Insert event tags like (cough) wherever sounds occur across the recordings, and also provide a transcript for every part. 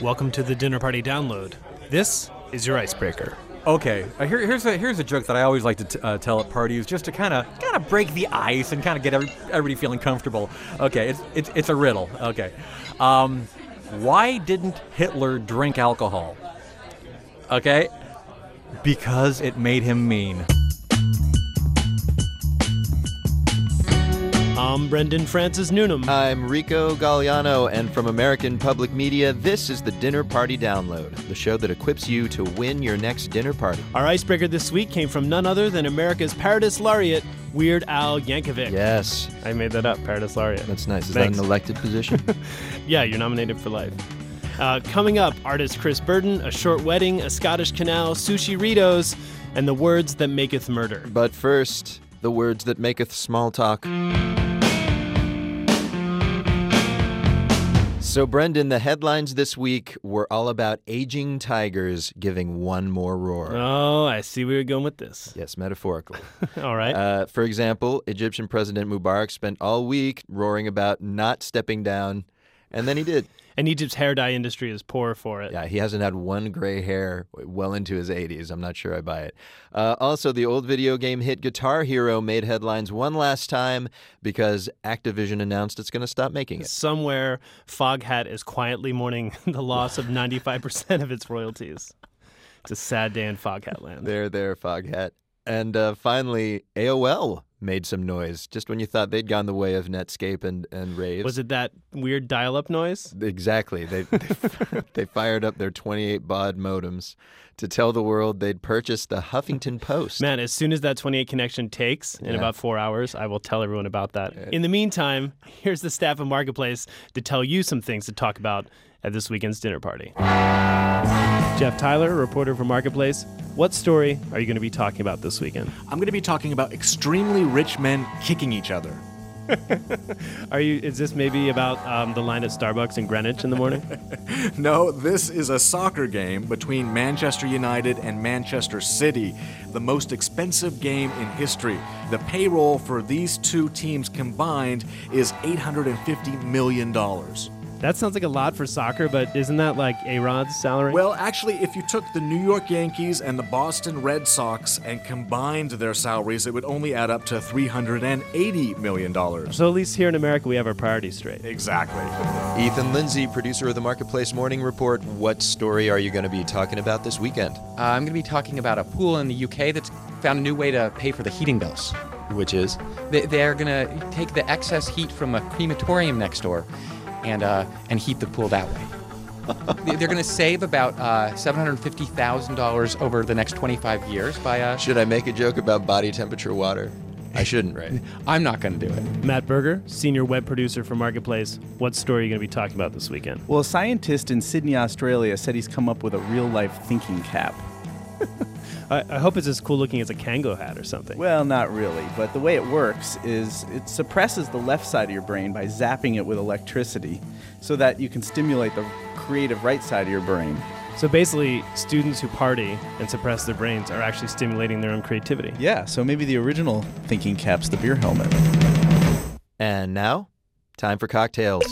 Welcome to the Dinner Party Download. This is your icebreaker. Okay, uh, here, here's a here's a joke that I always like to t- uh, tell at parties, just to kind of kind of break the ice and kind of get every, everybody feeling comfortable. Okay, it's it's it's a riddle. Okay, um, why didn't Hitler drink alcohol? Okay, because it made him mean. I'm Brendan Francis Newnam. I'm Rico Galliano, and from American Public Media, this is the Dinner Party Download, the show that equips you to win your next dinner party. Our icebreaker this week came from none other than America's Parody Laureate, Weird Al Yankovic. Yes, I made that up, Parody Laureate. that's nice. Is Thanks. that an elected position? (laughs) Yeah, you're nominated for life. Uh, coming up, artist Chris Burden, A Short Wedding, A Scottish Canal, Sushirritos, and The Words That Maketh Murder. but first, the words that maketh small talk. So, Brendan, the headlines this week were all about aging tigers giving one more roar. Oh, I see where you're going with this. Yes, metaphorically. (laughs) All right. Uh, for example, Egyptian President Mubarak spent all week roaring about not stepping down, and then he did. and Egypt's hair dye industry is poor for it. Yeah, he hasn't had one gray hair well into his 80s. I'm not sure I buy it. Uh, also, the old video game hit Guitar Hero made headlines one last time because Activision announced it's going to stop making it. Somewhere, Foghat is quietly mourning (laughs) the loss of 95% of its royalties. It's a sad day in Foghat land. There, there, Foghat. And uh, finally, AOL made some noise just when you thought they'd gone the way of Netscape and, and Raves. Was it that weird dial up noise? Exactly. They, (laughs) they, they fired up their 28 baud modems to tell the world they'd purchased the Huffington Post. Man, as soon as that 28 connection takes in Yeah. about four hours, I will tell everyone about that. In the meantime, (laughs) here's the staff of Marketplace to tell you some things to talk about at this weekend's dinner party. Jeff Tyler, reporter for Marketplace. What story are you going to be talking about this weekend? I'm going to be talking about extremely rich men kicking each other. Are you? Is this maybe about um, the line at Starbucks in Greenwich in the morning? (laughs) No, this is a soccer game between Manchester United and Manchester City, the most expensive game in history. The payroll for these two teams combined is $850 million. That sounds like a lot for soccer, but isn't that like A Rod's salary? Well, actually, if you took the New York Yankees and the Boston Red Sox and combined their salaries, it would only add up to $380 million. so at least here in America, we have our priorities straight. Exactly. Ethan Lindsay, producer of the Marketplace Morning Report. What story are you going to be talking about this weekend? Uh, I'm going to be talking about a pool in the UK that's found a new way to pay for the heating bills. Which is? They, they're going to take the excess heat from a crematorium next door and, uh, and heat the pool that way. They- they're going to save about uh, $750,000 over the next 25 years by. Uh, Should I make a joke about body temperature water? I shouldn't, right? I'm not going to do it. Matt Berger, senior web producer for Marketplace. What story are you going to be talking about this weekend? Well, a scientist in Sydney, Australia said he's come up with a real life thinking cap. (laughs) I, I hope it's as cool looking as a Kangol hat or something. Well, not really, but the way it works is it suppresses the left side of your brain by zapping it with electricity so that you can stimulate the creative right side of your brain. So basically, students who party and suppress their brains are actually stimulating their own creativity. Yeah, so maybe the original thinking cap's the beer helmet. And now, time for cocktails.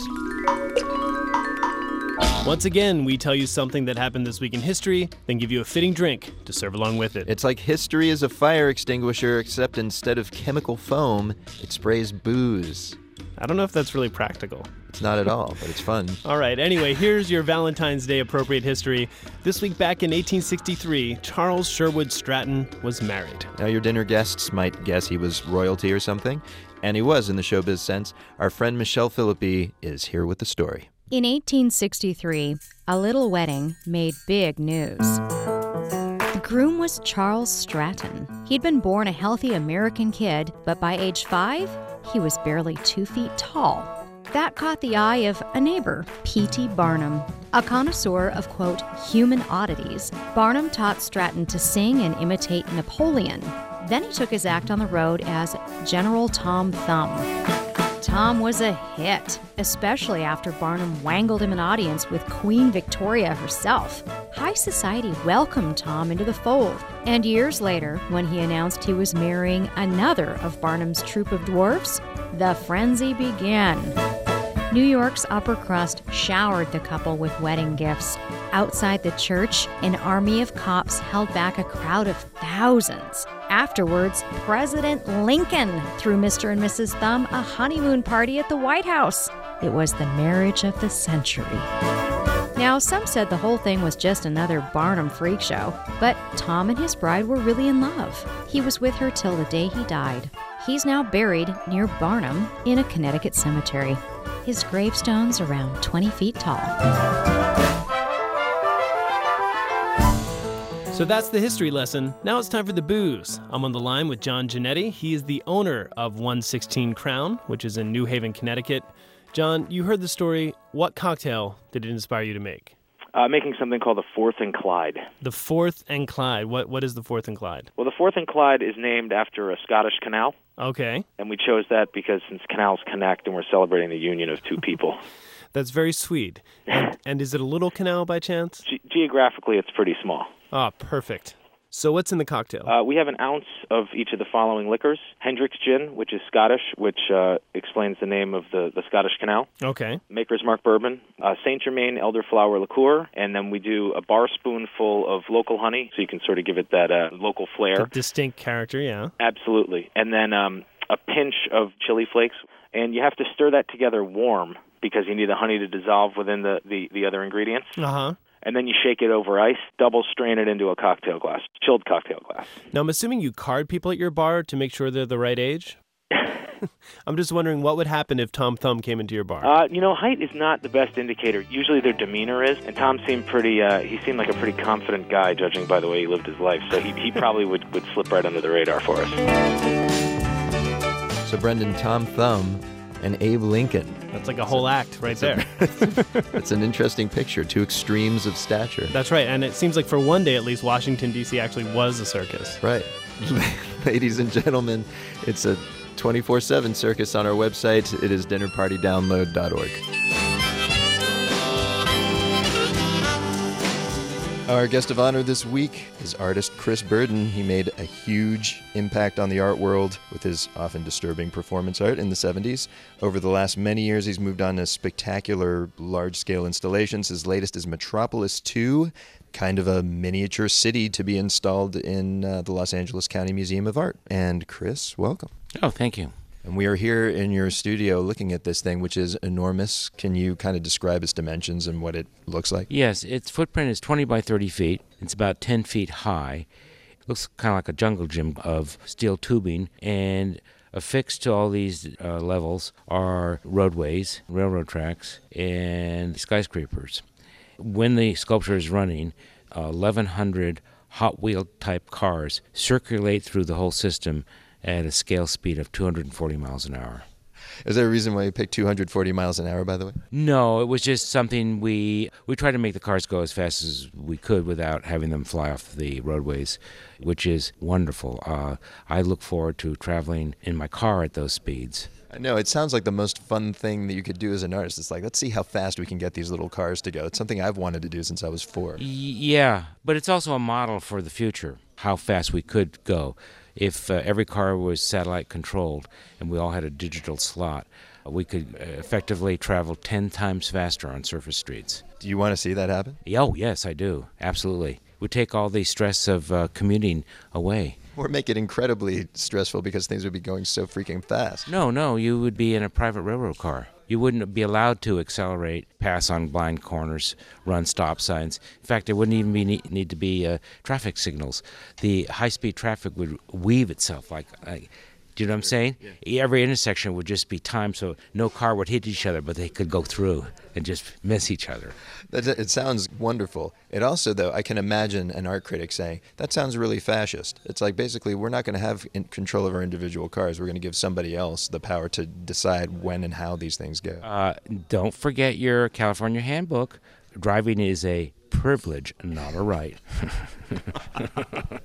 Once again, we tell you something that happened this week in history, then give you a fitting drink to serve along with it. It's like history is a fire extinguisher, except instead of chemical foam, it sprays booze. I don't know if that's really practical. It's not at all, but it's fun. (laughs) All right, anyway, here's your Valentine's Day appropriate history. This week back in 1863, Charles Sherwood Stratton was married. Now, your dinner guests might guess he was royalty or something, and he was in the showbiz sense. Our friend Michelle Philippi is here with the story. In 1863, a little wedding made big news. The groom was Charles Stratton. He'd been born a healthy American kid, but by age five, he was barely two feet tall. That caught the eye of a neighbor, P.T. Barnum. A connoisseur of, quote, human oddities, Barnum taught Stratton to sing and imitate Napoleon. Then he took his act on the road as General Tom Thumb. Tom was a hit, especially after Barnum wangled him an audience with Queen Victoria herself. High society welcomed Tom into the fold, and years later, when he announced he was marrying another of Barnum's troupe of dwarfs, the frenzy began. New York's upper crust showered the couple with wedding gifts. Outside the church, an army of cops held back a crowd of thousands. Afterwards, President Lincoln threw Mr. and Mrs. Thumb a honeymoon party at the White House. It was the marriage of the century. Now, some said the whole thing was just another Barnum freak show, but Tom and his bride were really in love. He was with her till the day he died. He's now buried near Barnum in a Connecticut cemetery. His gravestone's around 20 feet tall. So that's the history lesson. Now it's time for the booze. I'm on the line with John Ginetti. He is the owner of 116 Crown, which is in New Haven, Connecticut. John, you heard the story. What cocktail did it inspire you to make? Uh, making something called the Forth and Clyde. The Forth and Clyde. What what is the Forth and Clyde? Well, the Forth and Clyde is named after a Scottish canal, Okay. and we chose that because since canals connect, and we're celebrating the union of two people. (laughs) That's very sweet. And, and is it a little canal by chance? Ge- geographically, it's pretty small. Ah, perfect. So what's in the cocktail? Uh, we have an ounce of each of the following liquors: Hendrick's Gin, which is Scottish, which uh, explains the name of the, the Scottish Canal. okay. Maker's Mark Bourbon, uh, Saint Germain Elderflower Liqueur, and then we do a bar spoonful of local honey, so you can sort of give it that uh, local flair. A distinct character, yeah. Absolutely. And then um, a pinch of chili flakes. And you have to stir that together warm because you need the honey to dissolve within the, the, the other ingredients. Uh huh. And then you shake it over ice, double strain it into a cocktail glass, chilled cocktail glass. Now I'm assuming you card people at your bar to make sure they're the right age. (laughs) I'm just wondering what would happen if Tom Thumb came into your bar. Uh, you know, height is not the best indicator. Usually their demeanor is. And Tom seemed pretty, uh, he seemed like a pretty confident guy, judging by the way he lived his life. So he, he probably would, would slip right under the radar for us. So, Brendan, Tom Thumb and Abe Lincoln. That's like a whole act right there. (laughs) It's an interesting picture, two extremes of stature. That's right. And it seems like for one day at least, Washington, D.C. actually was a circus. Right. (laughs) Ladies and gentlemen, it's a 24 7 circus on our website. It is dinnerpartydownload.org. Our guest of honor this week is artist Chris Burden. He made a huge impact on the art world with his often disturbing performance art in the 70s. Over the last many years, he's moved on to spectacular large scale installations. His latest is Metropolis 2, kind of a miniature city to be installed in uh, the Los Angeles County Museum of Art. And Chris, welcome. Oh, thank you. And we are here in your studio looking at this thing, which is enormous. Can you kind of describe its dimensions and what it looks like? Yes, its footprint is 20 by 30 feet. It's about 10 feet high. It looks kind of like a jungle gym of steel tubing. And affixed to all these uh, levels are roadways, railroad tracks, and skyscrapers. When the sculpture is running, uh, 1,100 Hot Wheel type cars circulate through the whole system at a scale speed of 240 miles an hour. Is there a reason why you picked 240 miles an hour, by the way? No, it was just something we we tried to make the cars go as fast as we could without having them fly off the roadways, which is wonderful. Uh, I look forward to traveling in my car at those speeds. I know it sounds like the most fun thing that you could do as an artist. It's like, let's see how fast we can get these little cars to go. It's something I've wanted to do since I was four. Yeah, but it's also a model for the future, how fast we could go. If uh, every car was satellite controlled and we all had a digital slot, we could uh, effectively travel 10 times faster on surface streets. Do you want to see that happen? Oh, yes, I do. Absolutely. We take all the stress of uh, commuting away. Or make it incredibly stressful because things would be going so freaking fast. No, no, you would be in a private railroad car. You wouldn't be allowed to accelerate, pass on blind corners, run stop signs. In fact, there wouldn't even be need, need to be uh, traffic signals. The high-speed traffic would weave itself like. like do you know what I'm saying? Every intersection would just be timed so no car would hit each other, but they could go through and just miss each other. That, it sounds wonderful. It also, though, I can imagine an art critic saying, that sounds really fascist. It's like basically, we're not going to have in control of our individual cars. We're going to give somebody else the power to decide when and how these things go. Uh, don't forget your California handbook. Driving is a privilege, not a right. (laughs)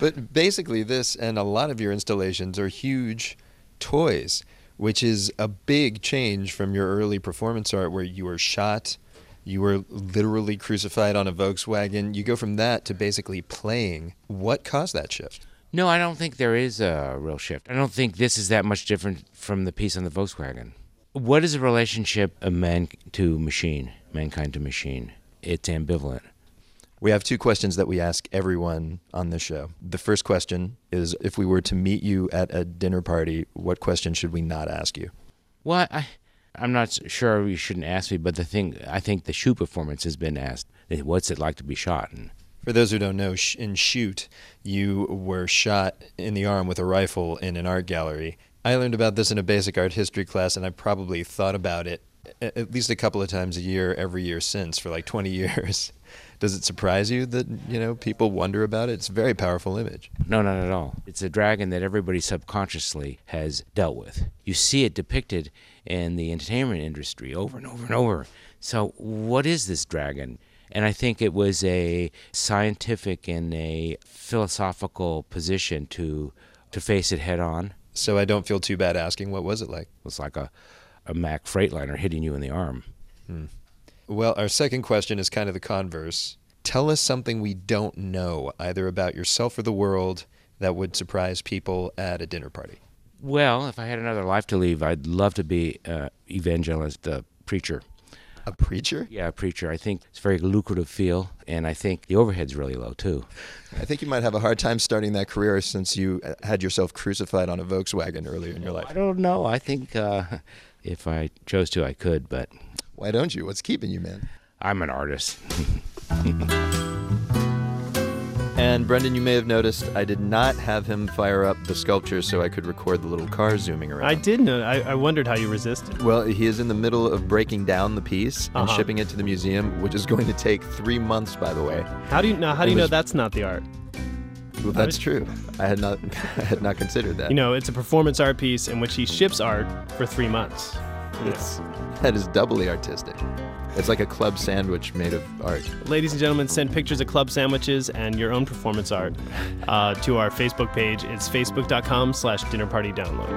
But basically, this and a lot of your installations are huge toys, which is a big change from your early performance art where you were shot, you were literally crucified on a Volkswagen. You go from that to basically playing. What caused that shift? No, I don't think there is a real shift. I don't think this is that much different from the piece on the Volkswagen. What is the relationship of man to machine, mankind to machine? It's ambivalent. We have two questions that we ask everyone on this show. The first question is if we were to meet you at a dinner party, what question should we not ask you? Well, I, I'm not sure you shouldn't ask me, but the thing, I think the shoot performance has been asked. What's it like to be shot? And For those who don't know, in Shoot, you were shot in the arm with a rifle in an art gallery. I learned about this in a basic art history class, and I probably thought about it at least a couple of times a year, every year since, for like 20 (laughs) years. Does it surprise you that you know people wonder about it? It's a very powerful image. No, not at all. It's a dragon that everybody subconsciously has dealt with. You see it depicted in the entertainment industry over and over and over. So, what is this dragon? And I think it was a scientific and a philosophical position to to face it head on. So I don't feel too bad asking, what was it like? It was like a, a Mack Freightliner hitting you in the arm. Well, our second question is kind of the converse. Tell us something we don't know, either about yourself or the world, that would surprise people at a dinner party. Well, if I had another life to live, I'd love to be uh, evangelist, a preacher. A preacher? Yeah, a preacher. I think it's a very lucrative field, and I think the overhead's really low too. I think you might have a hard time starting that career since you uh, had yourself crucified on a Volkswagen earlier in your life. I don't know. I think uh, (laughs) if I chose to, I could, but Why don't you? What's keeping you, man? I'm an artist. (laughs) And Brendan, you may have noticed I did not have him fire up the sculpture so I could record the little car zooming around. I did know. I, I wondered how you resisted. Well, he is in the middle of breaking down the piece and Uh-huh. shipping it to the museum, which is going to take three months, by the way. How do you now? How do you know that's not the art? Well, that's true. I had not, (laughs) I had not considered that. You know, it's a performance art piece in which he ships art for three months. it's, that is doubly artistic. It's like a club sandwich made of art. Ladies and gentlemen, send pictures of club sandwiches and your own performance art uh, to our Facebook page. It's facebook.com slash dinner party download.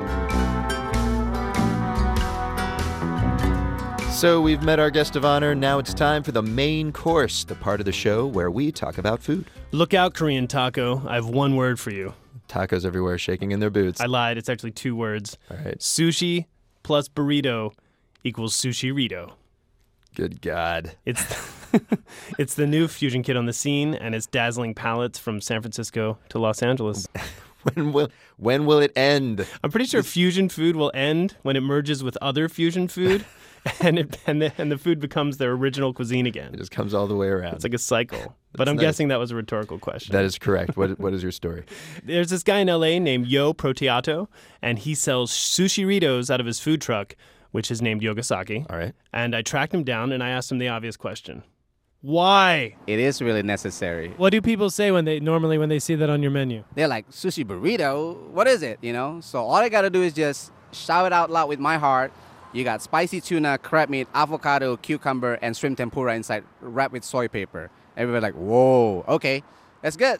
So we've met our guest of honor. Now it's time for the main course, the part of the show where we talk about food. Look out, Korean taco. I have one word for you. Tacos everywhere, shaking in their boots. I lied. It's actually two words. All right. Sushi plus burrito equals sushirrito. Good God. It's (laughs) it's the new fusion kit on the scene, and it's dazzling palates from San Francisco to Los Angeles. (laughs) When will when will it end? I'm pretty sure fusion food will end when it merges with other fusion food, (laughs) and it, and the, and the food becomes their original cuisine again. It just comes all the way around. It's like a cycle. But I'm nice. guessing that was a rhetorical question. that is correct. What what is your story? There's this guy in LA named Yo Proteato, and he sells sushirritos out of his food truck, which is named Yogasaki. All right. And I tracked him down and I asked him the obvious question. Why? It is really necessary. What do people say when they normally when they see that on your menu? They're like, sushi burrito? What is it? You know? So all I gotta do is just shout it out loud with my heart. You got spicy tuna, crab meat, avocado, cucumber, and shrimp tempura inside, wrapped with soy paper. Everybody like, whoa, okay, that's good.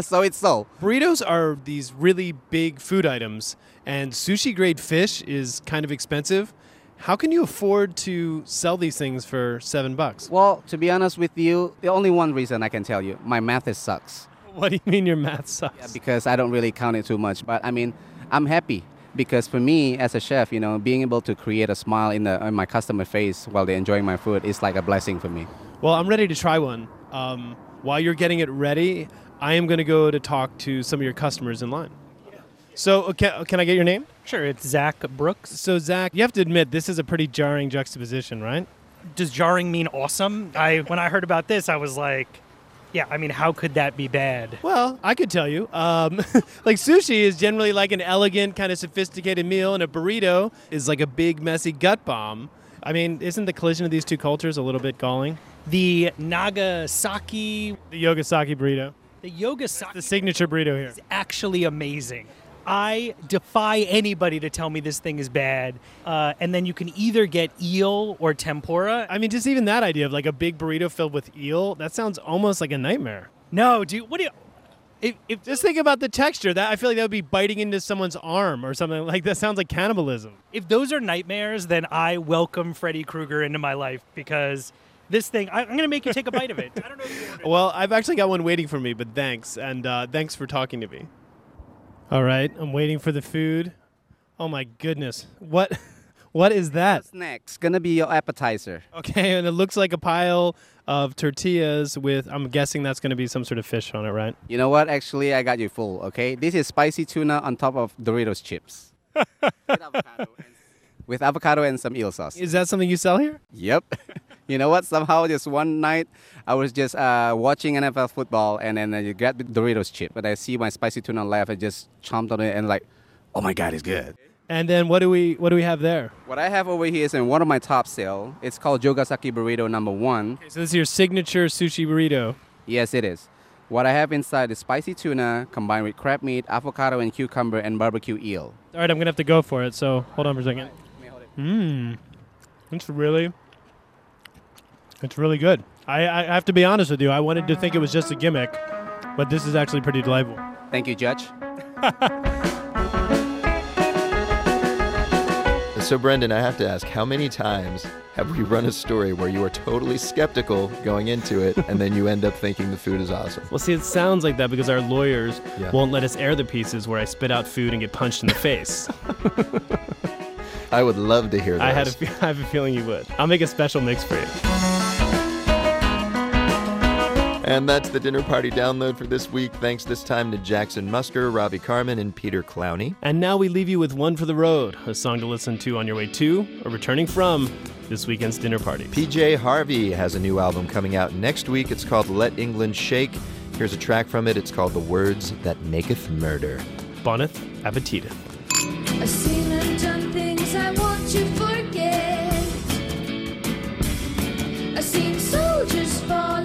(laughs) so it's so. Burritos are these really big food items, and sushi grade fish is kind of expensive. How can you afford to sell these things for seven bucks? Well, to be honest with you, the only one reason I can tell you, my math is sucks. What do you mean your math sucks? because I don't really count it too much. But I mean, I'm happy because for me as a chef, you know, being able to create a smile in the in my customer face while they're enjoying my food is like a blessing for me. Well, I'm ready to try one. Um, while you're getting it ready, I am going to go to talk to some of your customers in line. So, okay, can I get your name? Sure, it's Zach Brooks. So, Zach, you have to admit this is a pretty jarring juxtaposition, right? Does jarring mean awesome? I when I heard about this, I was like, yeah, I mean, how could that be bad? Well, I could tell you. Um, (laughs) like sushi is generally like an elegant, kind of sophisticated meal, and a burrito is like a big, messy gut bomb. I mean, isn't the collision of these two cultures a little bit galling? The Nagasaki, The Yogasaki burrito, the Yogasaki the signature burrito here. is actually amazing. I defy anybody to tell me this thing is bad. Uh, and then you can either get eel or tempura. I mean, just even that idea of like a big burrito filled with eel, that sounds almost like a nightmare. No, dude, what do you? If, if Just think about the texture. That I feel like that would be biting into someone's arm or something like that. Sounds like cannibalism. if those are nightmares, then I welcome Freddy Krueger into my life because this thing, I, I'm going to make you take a bite of it. I don't know. If you ordered it. Well, I've actually got one waiting for me, but thanks. And uh, thanks for talking to me. All right, I'm waiting for the food. Oh my goodness. What (laughs) What is that? What's next? Gonna be your appetizer. Okay, and it looks like a pile of tortillas with, I'm guessing that's going to be some sort of fish on it, right? You know what? Actually, I got you full. Okay, this is spicy tuna on top of Doritos chips. (laughs) with, avocado and, with avocado and some eel sauce. Is that something you sell here? Yep. (laughs) you know what? Somehow, just one night, I was just uh, watching NFL football, and then I grabbed the Doritos chip, but I see my spicy tuna left. I just chomped on it, and like, oh my god, it's good. And then what do we what do we have there? What I have over here is in one of my top sale. It's called Jogasaki Burrito Number One. Okay, so this is your signature sushi burrito. Yes, it is. What I have inside is spicy tuna combined with crab meat, avocado and cucumber, and barbecue eel. All right, I'm gonna have to go for it. So hold on for a second. Mmm, it's really, it's really good. I, I have to be honest with you. I wanted to think it was just a gimmick, but this is actually pretty delightful. Thank you, Judge. (laughs) So, Brendan, I have to ask, how many times have we run a story where you are totally skeptical going into it, and then you end up thinking the food is awesome? Well, see, it sounds like that because our lawyers Yeah. won't let us air the pieces where I spit out food and get punched in the face. (laughs) I would love to hear that. I had a, fe- (laughs) I have a feeling you would. I'll make a special mix for you. And that's the dinner party download for this week. Thanks this time to Jackson Musker, Robbie Carmen, and Peter Clowney. And now we leave you with One for the Road, a song to listen to on your way to or returning from this weekend's dinner party. PJ Harvey has a new album coming out next week. It's called Let England Shake. Here's a track from it. It's called The Words That Maketh Murder. Bonneth appetiteth. I've seen and done things I want to forget. I've seen soldiers fall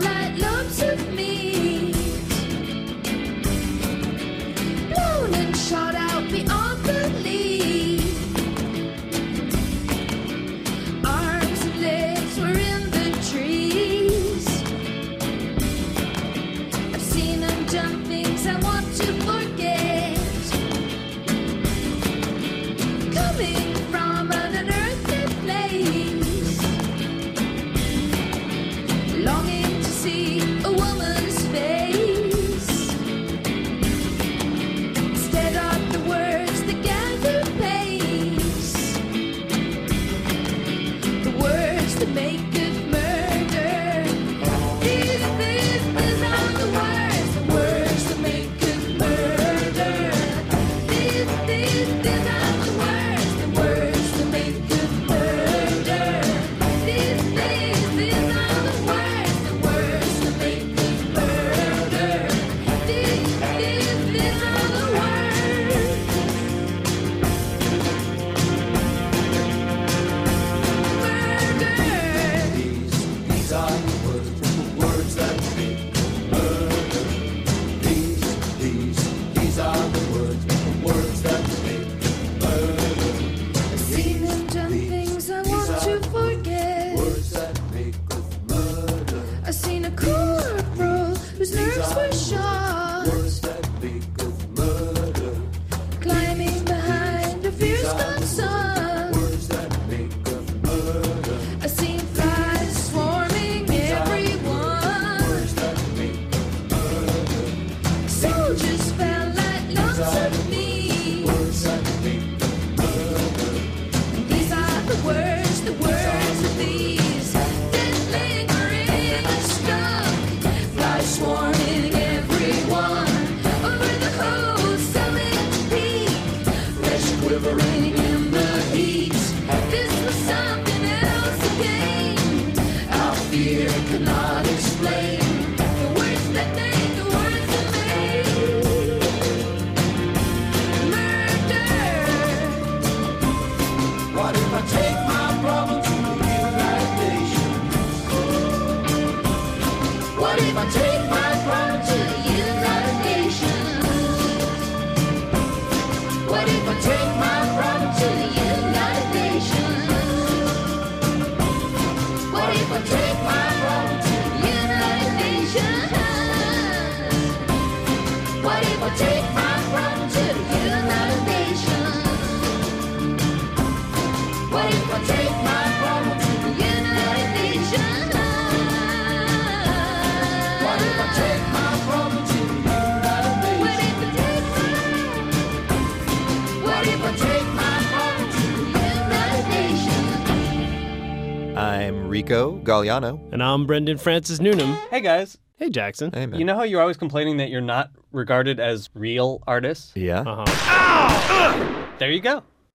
nerves were shot, Flesh Rico Galliano. And I'm Brendan Francis Newnam. Hey guys. Hey Jackson. Hey man. You know how you're always complaining that you're not regarded as real artists? yeah. Uh huh. There you go.